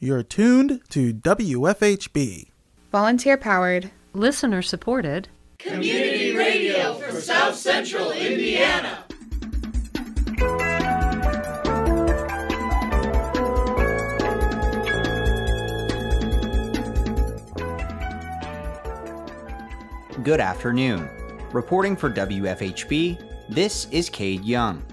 You're tuned to WFHB. Volunteer powered, listener supported, community radio for South Central Indiana. Good afternoon. Reporting for WFHB, this is Cade Young.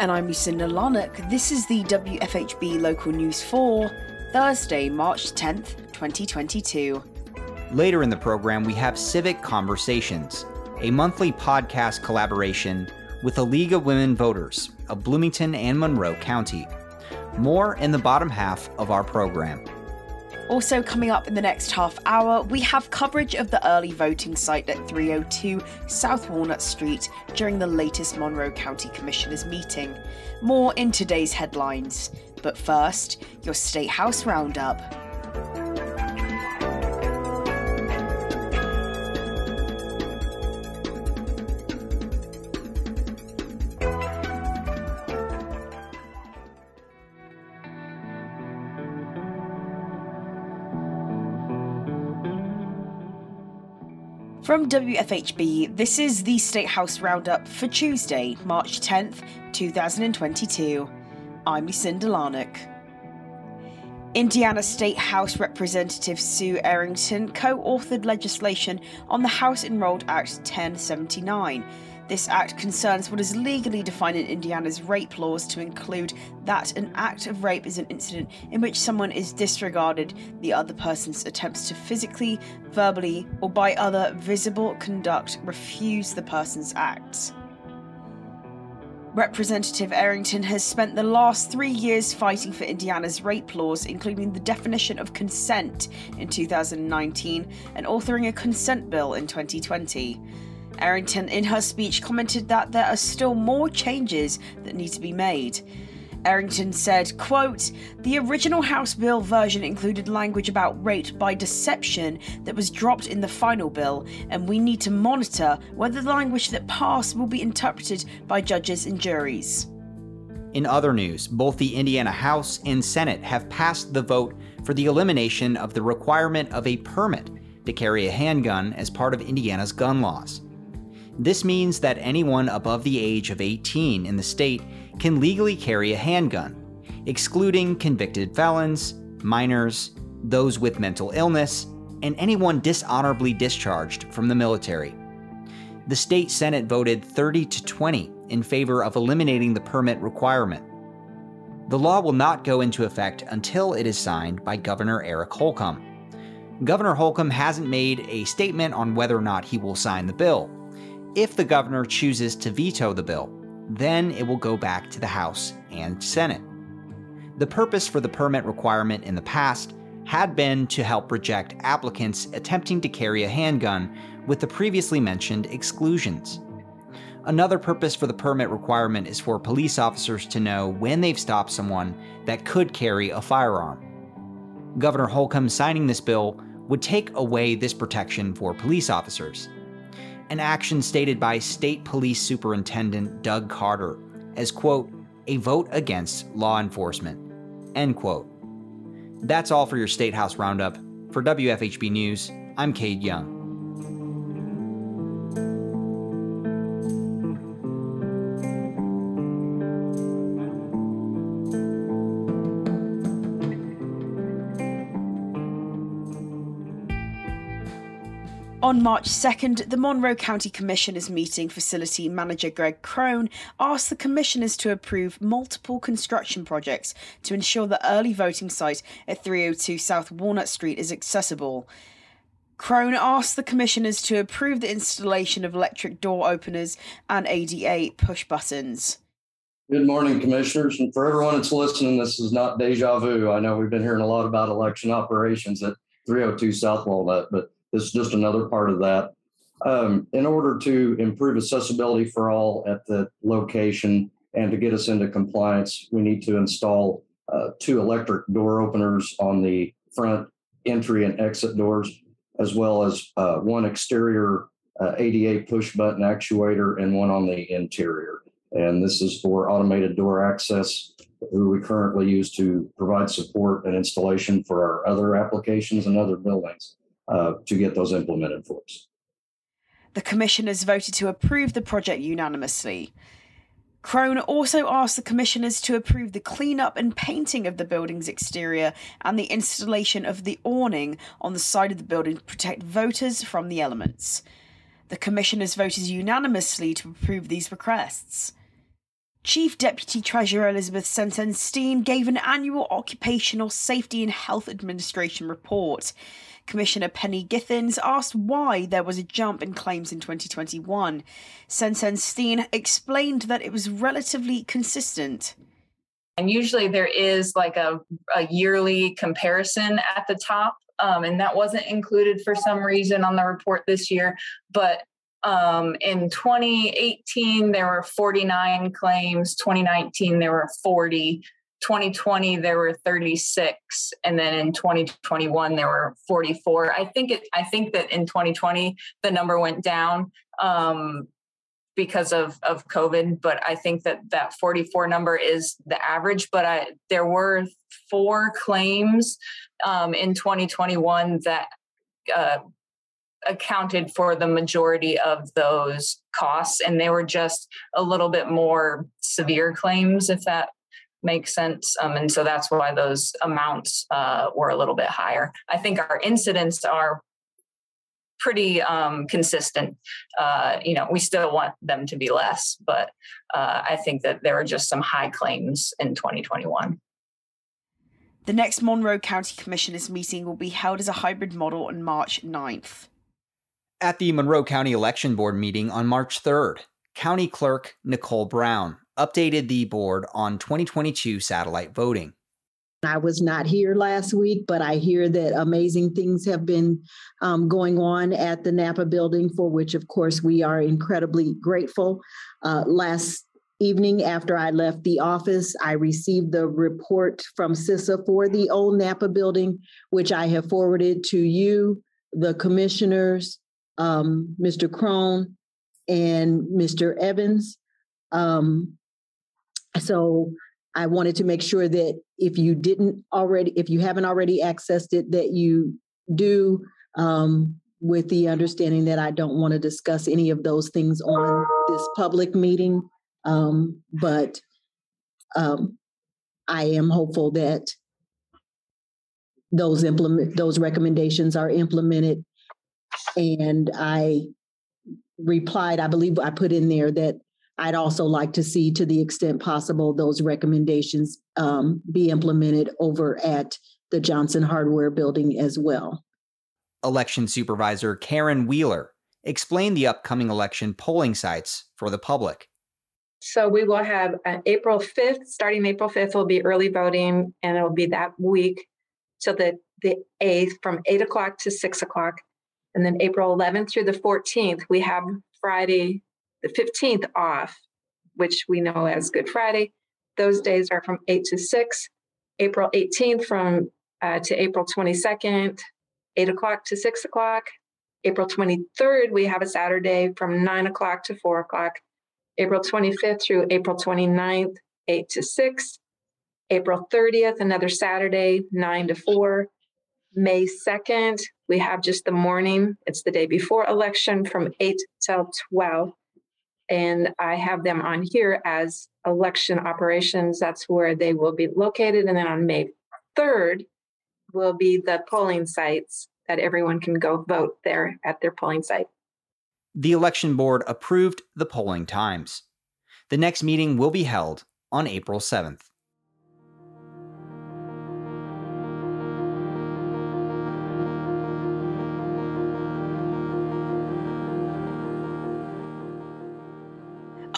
And I'm Lucinda Larnock. This is the WFHB Local News for Thursday, March 10th, 2022. Later in the program, we have Civic Conversations, a monthly podcast collaboration with the League of Women Voters of Bloomington and Monroe County. More in the bottom half of our program. Also, coming up in the next half hour, we have coverage of the early voting site at 302 South Walnut Street during the latest Monroe County Commissioners meeting. More in today's headlines. But first, your State House Roundup. From WFHB, this is the State House Roundup for Tuesday, March 10th, 2022. I'm Lucinda Larnock. Indiana State House Representative Sue Errington co authored legislation on the House Enrolled Act 1079 this act concerns what is legally defined in Indiana's rape laws to include that an act of rape is an incident in which someone is disregarded the other person's attempts to physically, verbally, or by other visible conduct refuse the person's acts. Representative Errington has spent the last three years fighting for Indiana's rape laws, including the definition of consent in 2019 and authoring a consent bill in 2020. Errington, in her speech, commented that there are still more changes that need to be made. Errington said, quote, The original House bill version included language about rape by deception that was dropped in the final bill, and we need to monitor whether the language that passed will be interpreted by judges and juries. In other news, both the Indiana House and Senate have passed the vote for the elimination of the requirement of a permit to carry a handgun as part of Indiana's gun laws. This means that anyone above the age of 18 in the state can legally carry a handgun, excluding convicted felons, minors, those with mental illness, and anyone dishonorably discharged from the military. The state Senate voted 30 to 20 in favor of eliminating the permit requirement. The law will not go into effect until it is signed by Governor Eric Holcomb. Governor Holcomb hasn't made a statement on whether or not he will sign the bill, if the governor chooses to veto the bill, then it will go back to the House and Senate. The purpose for the permit requirement in the past had been to help reject applicants attempting to carry a handgun with the previously mentioned exclusions. Another purpose for the permit requirement is for police officers to know when they've stopped someone that could carry a firearm. Governor Holcomb signing this bill would take away this protection for police officers an action stated by State Police Superintendent Doug Carter as, quote, a vote against law enforcement, end quote. That's all for your State House Roundup. For WFHB News, I'm Cade Young. On March 2nd, the Monroe County Commissioners meeting facility manager Greg Crone asked the commissioners to approve multiple construction projects to ensure the early voting site at 302 South Walnut Street is accessible. Crone asked the commissioners to approve the installation of electric door openers and ADA push buttons. Good morning, commissioners. And for everyone that's listening, this is not deja vu. I know we've been hearing a lot about election operations at 302 South Walnut, but this is just another part of that. Um, in order to improve accessibility for all at the location and to get us into compliance, we need to install uh, two electric door openers on the front entry and exit doors, as well as uh, one exterior uh, ADA push button actuator and one on the interior. And this is for automated door access who we currently use to provide support and installation for our other applications and other buildings uh, to get those implemented for us. The commissioners voted to approve the project unanimously. Crone also asked the commissioners to approve the cleanup and painting of the building's exterior and the installation of the awning on the side of the building to protect voters from the elements. The commissioners voted unanimously to approve these requests. Chief Deputy Treasurer Elizabeth Sensen-Steen gave an annual Occupational Safety and Health Administration report. Commissioner Penny Githens asked why there was a jump in claims in 2021. Sensen-Steen explained that it was relatively consistent. And usually there is like a, a yearly comparison at the top um, and that wasn't included for some reason on the report this year. But um, in 2018, there were 49 claims. 2019, there were 40. 2020 there were 36 and then in 2021 there were 44 i think it i think that in 2020 the number went down um, because of of covid but i think that that 44 number is the average but i there were four claims um, in 2021 that uh, accounted for the majority of those costs and they were just a little bit more severe claims if that makes sense. Um, and so that's why those amounts uh, were a little bit higher. I think our incidents are pretty um, consistent. Uh, you know we still want them to be less but uh, i think that there were just some high claims in 2021 the next Monroe County Commissioners meeting will be held as a hybrid model on March 9th. At the Monroe County Election Board meeting on March 3rd, County Clerk Nicole Brown updated the board on 2022 satellite voting. I was not here last week, but I hear that amazing things have been um, going on at the Napa building, for which, of course, we are incredibly grateful. Uh, last evening after I left the office, I received the report from CISA for the old Napa building, which I have forwarded to you, the commissioners, um, Mr. Crone, and Mr. Evans. Um, so I wanted to make sure that if you didn't already, if you haven't already accessed it, that you do. Um, with the understanding that I don't want to discuss any of those things on this public meeting. Um, but um, I am hopeful that those implement those recommendations are implemented. And I replied, I believe I put in there that I'd also like to see, to the extent possible, those recommendations um, be implemented over at the Johnson Hardware building as well. Election Supervisor Karen Wheeler explained the upcoming election polling sites for the public. So we will have uh, April 5th, starting April 5th will be early voting, and it'll be that week till the, the 8th from 8 o'clock to 6 o'clock. And then April 11th through the 14th, we have Friday the 15th off, which we know as Good Friday. Those days are from 8 to 6. April 18th from uh, to April 22nd, 8 o'clock to 6 o'clock. April 23rd, we have a Saturday from 9 o'clock to 4 o'clock. April 25th through April 29th, 8 to 6. April 30th, another Saturday, 9 to 4. May 2nd, we have just the morning. It's the day before election from 8 till 12. And I have them on here as election operations. That's where they will be located. And then on May 3rd will be the polling sites that everyone can go vote there at their polling site the election board approved the polling times. The next meeting will be held on April 7th.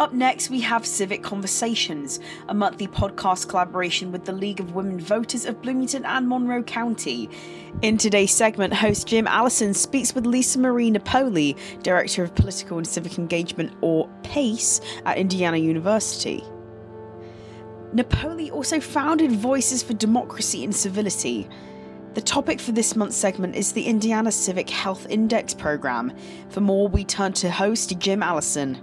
Up next, we have Civic Conversations, a monthly podcast collaboration with the League of Women Voters of Bloomington and Monroe County. In today's segment, host Jim Allison speaks with Lisa Marie Napoli, Director of Political and Civic Engagement, or PACE, at Indiana University. Napoli also founded Voices for Democracy and Civility. The topic for this month's segment is the Indiana Civic Health Index program. For more, we turn to host Jim Allison.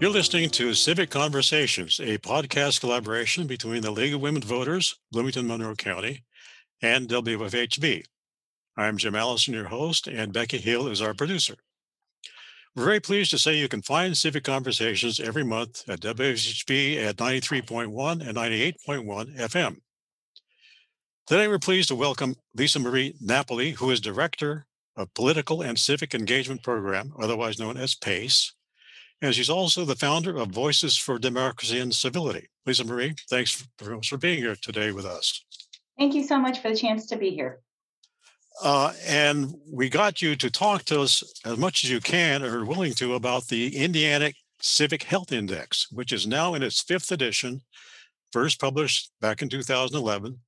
You're listening to Civic Conversations, a podcast collaboration between the League of Women Voters, Bloomington Monroe County, and WFHB. I'm Jim Allison, your host, and Becky Hill is our producer. We're very pleased to say you can find Civic Conversations every month at WFHB at 93.1 and 98.1 FM. Today, we're pleased to welcome Lisa Marie Napoli, who is Director of Political and Civic Engagement Program, otherwise known as PACE, and she's also the founder of Voices for Democracy and Civility. Lisa Marie, thanks for, for being here today with us. Thank you so much for the chance to be here. Uh, and we got you to talk to us as much as you can or willing to about the Indiana Civic Health Index, which is now in its fifth edition, first published back in 2011.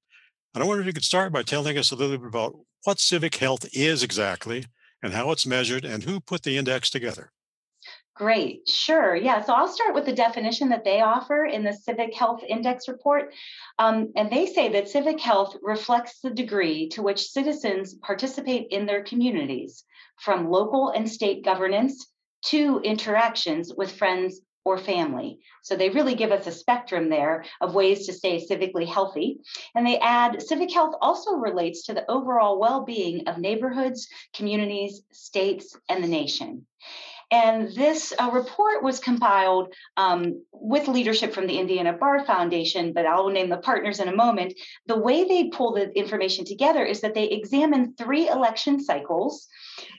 And I wonder if you could start by telling us a little bit about what civic health is exactly and how it's measured and who put the index together. Great, sure. Yeah, so I'll start with the definition that they offer in the Civic Health Index report. Um, and they say that civic health reflects the degree to which citizens participate in their communities, from local and state governance to interactions with friends or family. So they really give us a spectrum there of ways to stay civically healthy. And they add civic health also relates to the overall well being of neighborhoods, communities, states, and the nation. And this uh, report was compiled um, with leadership from the Indiana Bar Foundation, but I'll name the partners in a moment. The way they pull the information together is that they examine three election cycles,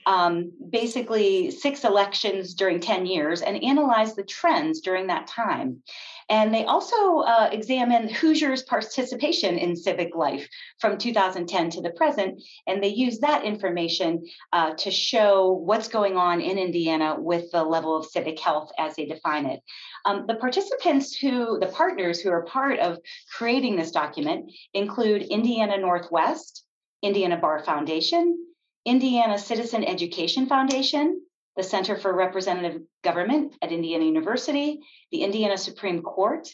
um, basically six elections during 10 years, and analyze the trends during that time. And they also uh, examine Hoosiers' participation in civic life from 2010 to the present. And they use that information uh, to show what's going on in Indiana with the level of civic health as they define it. Um, the participants who, the partners who are part of creating this document include Indiana Northwest, Indiana Bar Foundation, Indiana Citizen Education Foundation, the Center for Representative Government at Indiana University, the Indiana Supreme Court,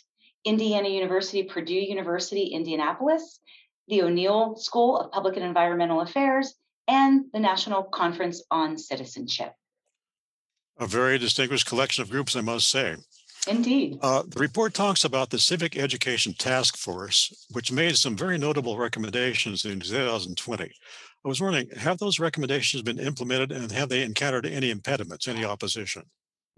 Indiana University, Purdue University, Indianapolis, the O'Neill School of Public and Environmental Affairs, and the National Conference on Citizenship. A very distinguished collection of groups, I must say. Indeed. Uh, the report talks about the Civic Education Task Force, which made some very notable recommendations in 2020. I was wondering, have those recommendations been implemented and have they encountered any impediments, any opposition?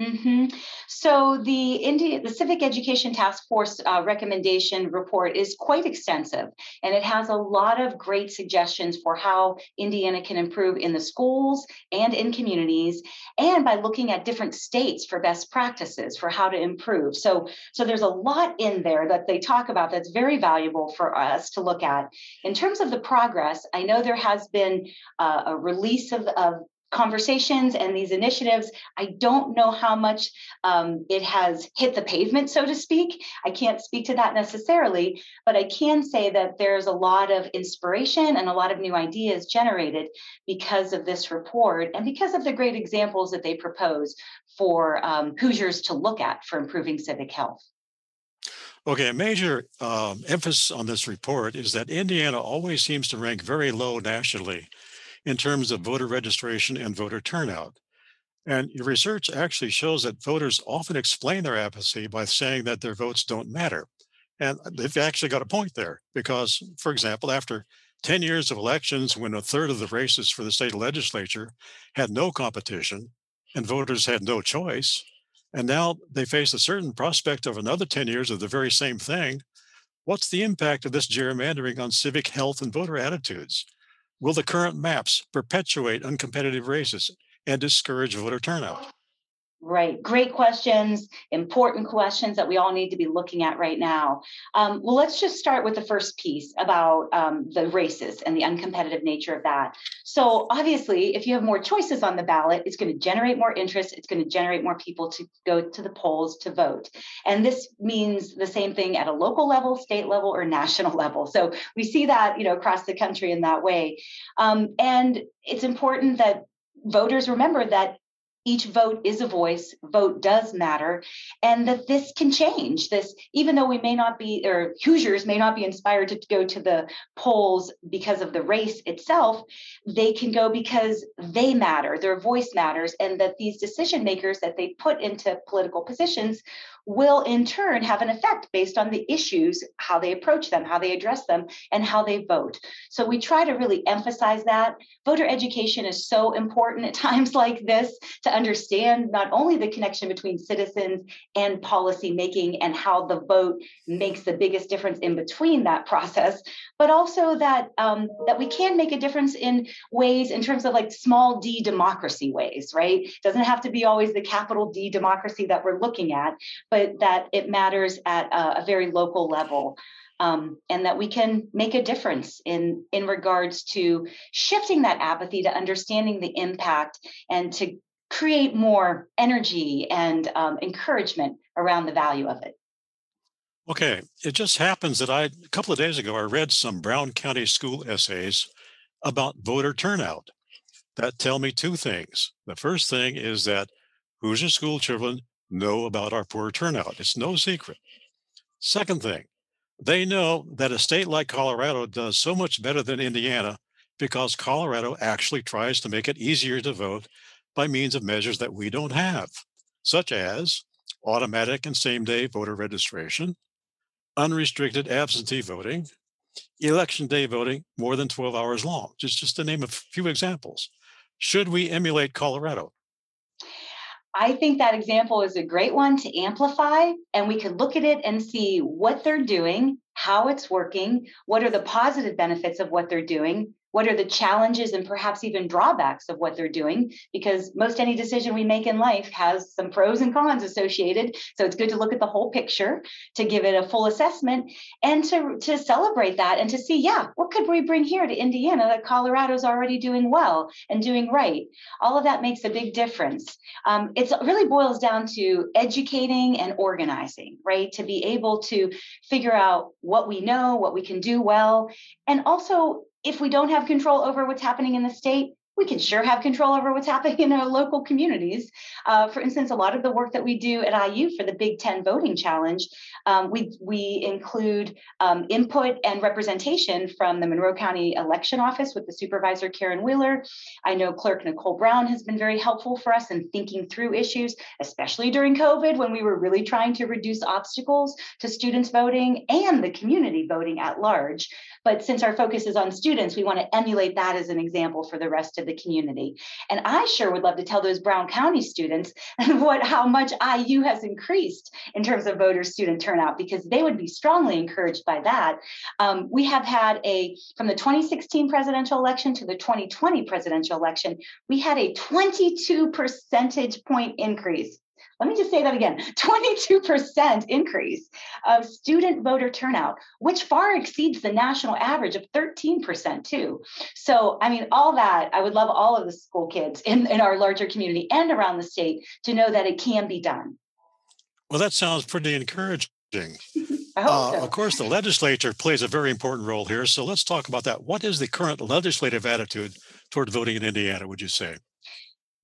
Mm-hmm. So the India, the Civic Education Task Force uh, recommendation report is quite extensive, and it has a lot of great suggestions for how Indiana can improve in the schools and in communities, and by looking at different states for best practices for how to improve. So, so there's a lot in there that they talk about that's very valuable for us to look at. In terms of the progress, I know there has been uh, a release of, of conversations and these initiatives. I don't know how much um, it has hit the pavement, so to speak. I can't speak to that necessarily, but I can say that there's a lot of inspiration and a lot of new ideas generated because of this report and because of the great examples that they propose for um, Hoosiers to look at for improving civic health. Okay, a major um, emphasis on this report is that Indiana always seems to rank very low nationally in terms of voter registration and voter turnout. And your research actually shows that voters often explain their apathy by saying that their votes don't matter. And they've actually got a point there because, for example, after 10 years of elections, when a third of the races for the state legislature had no competition and voters had no choice, and now they face a certain prospect of another 10 years of the very same thing, what's the impact of this gerrymandering on civic health and voter attitudes? Will the current maps perpetuate uncompetitive races and discourage voter turnout? Right. Great questions, important questions that we all need to be looking at right now. Um, well, let's just start with the first piece about um, the races and the uncompetitive nature of that. So, obviously, if you have more choices on the ballot, it's going to generate more interest. It's going to generate more people to go to the polls to vote. And this means the same thing at a local level, state level, or national level. So, we see that, you know, across the country in that way. Um, and it's important that voters remember that each vote is a voice vote does matter and that this can change. This even though we may not be or hoosiers may not be inspired to go to the polls because of the race itself they can go because they matter their voice matters and that these decision makers that they put into political positions will in turn have an effect based on the issues, how they approach them, how they address them, and how they vote. So we try to really emphasize that. Voter education is so important at times like this to understand not only the connection between citizens and policy making and how the vote makes the biggest difference in between that process, but also that um, that we can make a difference in ways in terms of like small d democracy ways, right? Doesn't have to be always the capital D democracy that we're looking at, but that it matters at a, a very local level. Um, and that we can make a difference in in regards to shifting that apathy to understanding the impact and to create more energy and um, encouragement around the value of it. Okay, it just happens that I a couple of days ago I read some Brown County school essays about voter turnout that tell me two things. The first thing is that Hoosier school children know about our poor turnout. It's no secret. Second thing, they know that a state like Colorado does so much better than Indiana because Colorado actually tries to make it easier to vote by means of measures that we don't have, such as automatic and same day voter registration, unrestricted absentee voting, election day voting more than 12 hours long, just, just to name a few examples. Should we emulate Colorado? I think that example is a great one to amplify, and we could look at it and see what they're doing, how it's working, what are the positive benefits of what they're doing, what are the challenges and perhaps even drawbacks of what they're doing? Because most any decision we make in life has some pros and cons associated. So it's good to look at the whole picture to give it a full assessment and to to celebrate that and to see yeah what could we bring here to indiana that colorado's already doing well and doing right? All of that makes a big difference. Um, it really boils down to educating and organizing right? To be able to figure out what we know what we can do well and also if we don't have control over what's happening in the state, we can sure have control over what's happening in our local communities. Uh, for instance, a lot of the work that we do at IU for the Big Ten Voting Challenge, um, we we include um, input and representation from the Monroe County Election Office with the supervisor Karen Wheeler. I know Clerk Nicole Brown has been very helpful for us in thinking through issues, especially during COVID when we were really trying to reduce obstacles to students voting and the community voting at large. But since our focus is on students, we want to emulate that as an example for the rest of the community. And I sure would love to tell those Brown County students what how much IU has increased in terms of voter student turnout because they would be strongly encouraged by that. Um, we have had a from the 2016 presidential election to the 2020 presidential election, we had a 22 percentage point increase let me just say that again 22% increase of student voter turnout, which far exceeds the national average of 13%, too. So, I mean, all that, I would love all of the school kids in, in our larger community and around the state to know that it can be done. Well, that sounds pretty encouraging. Uh, so. Of course, the legislature plays a very important role here. So let's talk about that. What is the current legislative attitude toward voting in Indiana, would you say?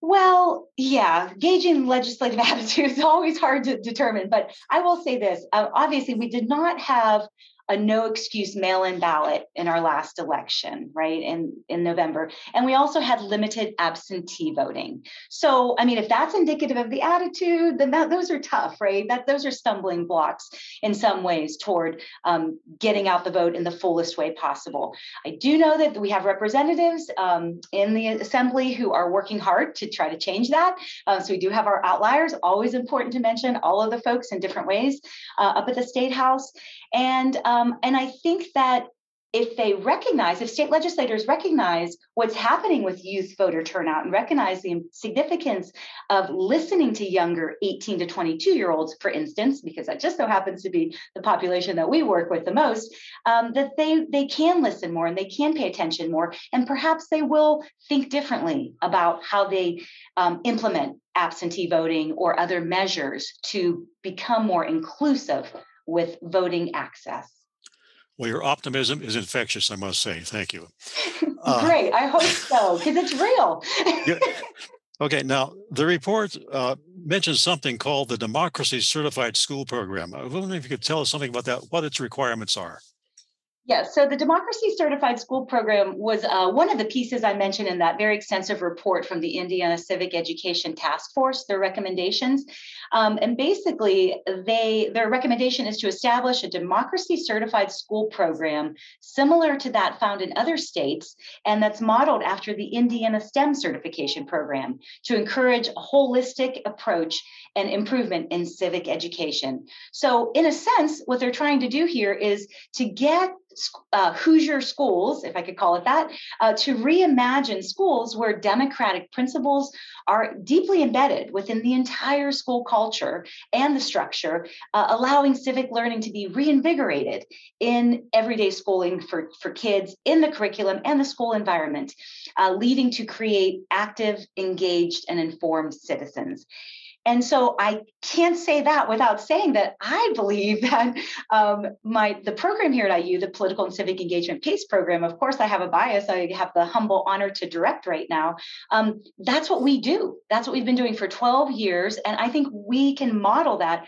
Well, yeah, gauging legislative attitude is always hard to determine. But I will say this uh, obviously, we did not have a no excuse mail in ballot in our last election, right, in, in November. And we also had limited absentee voting. So, I mean, if that's indicative of the attitude, then that, those are tough, right? That Those are stumbling blocks in some ways toward um, getting out the vote in the fullest way possible. I do know that we have representatives um, in the assembly who are working hard to try to change that. Uh, so we do have our outliers, always important to mention all of the folks in different ways uh, up at the State House. And um, and I think that if they recognize, if state legislators recognize what's happening with youth voter turnout and recognize the significance of listening to younger 18 to 22 year olds, for instance, because that just so happens to be the population that we work with the most, um, that they they can listen more and they can pay attention more, and perhaps they will think differently about how they um, implement absentee voting or other measures to become more inclusive with voting access. Well, your optimism is infectious, I must say. Thank you. Uh, Great. I hope so, because it's real. you, Okay, now the report uh, mentions something called the Democracy Certified School Program. I was wondering if you could tell us something about that, what its requirements are. Yes, so the Democracy Certified School Program was uh, one of the pieces I mentioned in that very extensive report from the Indiana Civic Education Task Force, their recommendations. Um, and basically, they their recommendation is to establish a democracy certified school program similar to that found in other states, and that's modeled after the Indiana STEM certification program to encourage a holistic approach and improvement in civic education. So, in a sense, what they're trying to do here is to get uh, Hoosier schools, if I could call it that, uh, to reimagine schools where democratic principles are deeply embedded within the entire school culture and the structure, uh, allowing civic learning to be reinvigorated in everyday schooling for, for kids in the curriculum and the school environment, uh, leading to create active, engaged, and informed citizens. And so I can't say that without saying that I believe that um, my the program here at IU, the Political and Civic Engagement PACE program, of course I have a bias. I have the humble honor to direct right now. Um, that's what we do. That's what we've been doing for 12 years, and I think we can model that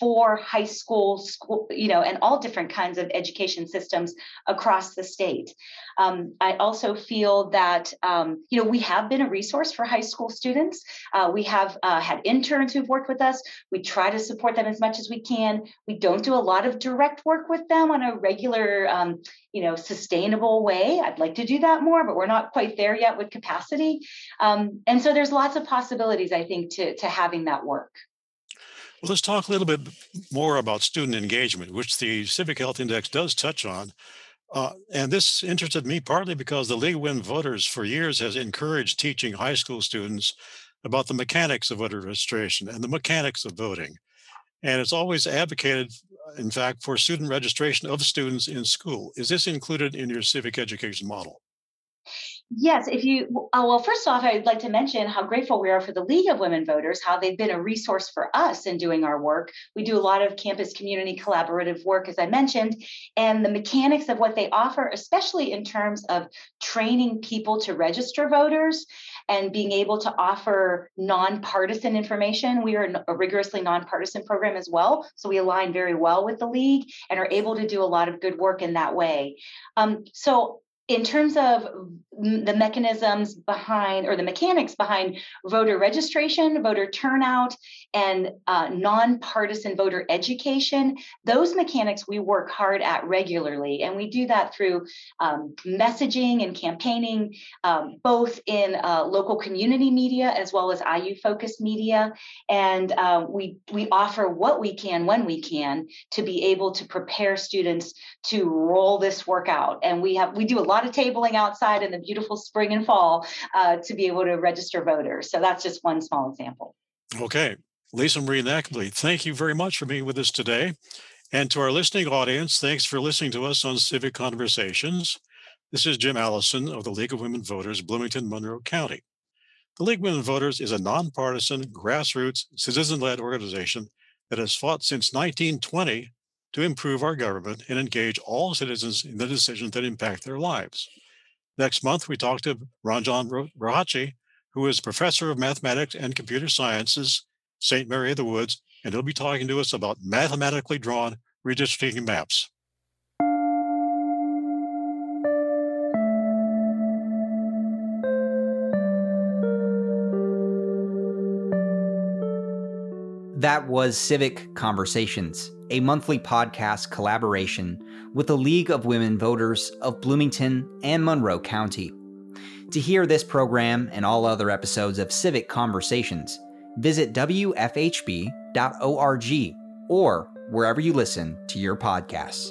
for high school, school, you know, and all different kinds of education systems across the state. Um, I also feel that um, you know we have been a resource for high school students. Uh, we have uh, had interns who've worked with us. We try to support them as much as we can. We don't do a lot of direct work with them on a regular, um, you know, sustainable way. I'd like to do that more, but we're not quite there yet with capacity. Um, and so there's lots of possibilities, I think, to to having that work. Well, let's talk a little bit more about student engagement, which the Civic Health Index does touch on. Uh, and this interested me partly because the League Win Voters for years has encouraged teaching high school students about the mechanics of voter registration and the mechanics of voting. And it's always advocated, in fact, for student registration of students in school. Is this included in your civic education model? Yes, if you, uh, well, first off, I'd like to mention how grateful we are for the League of Women Voters, how they've been a resource for us in doing our work. We do a lot of campus community collaborative work, as I mentioned, and the mechanics of what they offer, especially in terms of training people to register voters and being able to offer nonpartisan information. We are a rigorously nonpartisan program as well, so we align very well with the League and are able to do a lot of good work in that way. Um, so in terms of the mechanisms behind or the mechanics behind voter registration, voter turnout, and uh, nonpartisan voter education, those mechanics we work hard at regularly. And we do that through um, messaging and campaigning, um, both in uh, local community media as well as IU focused media. And uh, we, we offer what we can when we can to be able to prepare students to roll this work out. And we have we do a lot of tabling outside in the beautiful spring and fall uh, to be able to register voters. So that's just one small example. Okay. Lisa Marie Napoli, thank you very much for being with us today. And to our listening audience, thanks for listening to us on Civic Conversations. This is Jim Allison of the League of Women Voters, Bloomington, Monroe County. The League of Women Voters is a nonpartisan, grassroots, citizen led organization that has fought since 1920 to improve our government and engage all citizens in the decisions that impact their lives. Next month, we talk to Ranjan Rohatgi, who is professor of mathematics and computer sciences, St. Mary of the Woods, and he'll be talking to us about mathematically drawn redistricting maps. That was Civic Conversations, a monthly podcast collaboration with the League of Women Voters of Bloomington and Monroe County. To hear this program and all other episodes of Civic Conversations, visit WFHB.org or wherever you listen to your podcasts.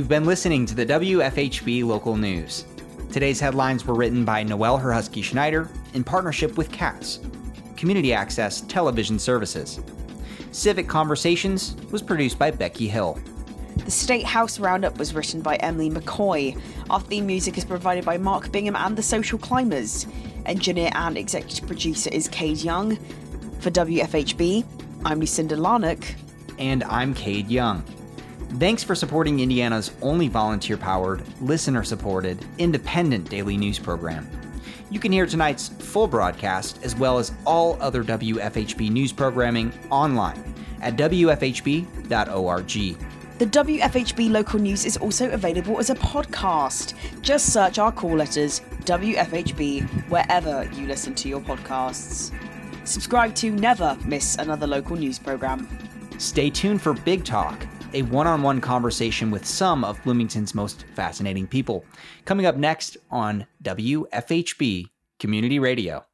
You've been listening to the WFHB Local News. Today's headlines were written by Noel Herhusky Schneider in partnership with CATS, Community Access Television Services. Civic Conversations was produced by Becky Hill. The State House Roundup was written by Emily McCoy. Our theme music is provided by Mark Bingham and the Social Climbers. Engineer and executive producer is Cade Young. For WFHB, I'm Lucinda Larnock. And I'm Cade Young. Thanks for supporting Indiana's only volunteer powered, listener supported, independent daily news program. You can hear tonight's full broadcast as well as all other WFHB news programming online at WFHB.org. The WFHB local news is also available as a podcast. Just search our call letters WFHB wherever you listen to your podcasts. Subscribe to never miss another local news program. Stay tuned for Big Talk a one on one conversation with some of Bloomington's most fascinating people. Coming up next on WFHB Community Radio.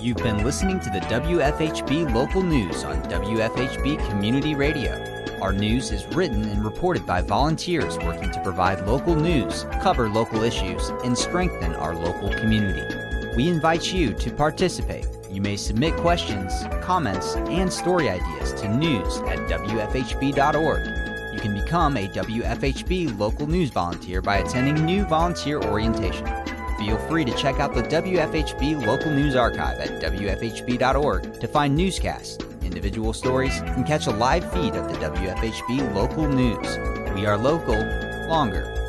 You've been listening to the WFHB local news on WFHB Community Radio. Our news is written and reported by volunteers working to provide local news, cover local issues, and strengthen our local community. We invite you to participate. You may submit questions, comments, and story ideas to news at WFHB.org. You can become a WFHB local news volunteer by attending new volunteer orientation. Feel free to check out the WFHB local news archive at WFHB.org to find newscasts, individual stories, and catch a live feed of the WFHB local news. We are local, longer,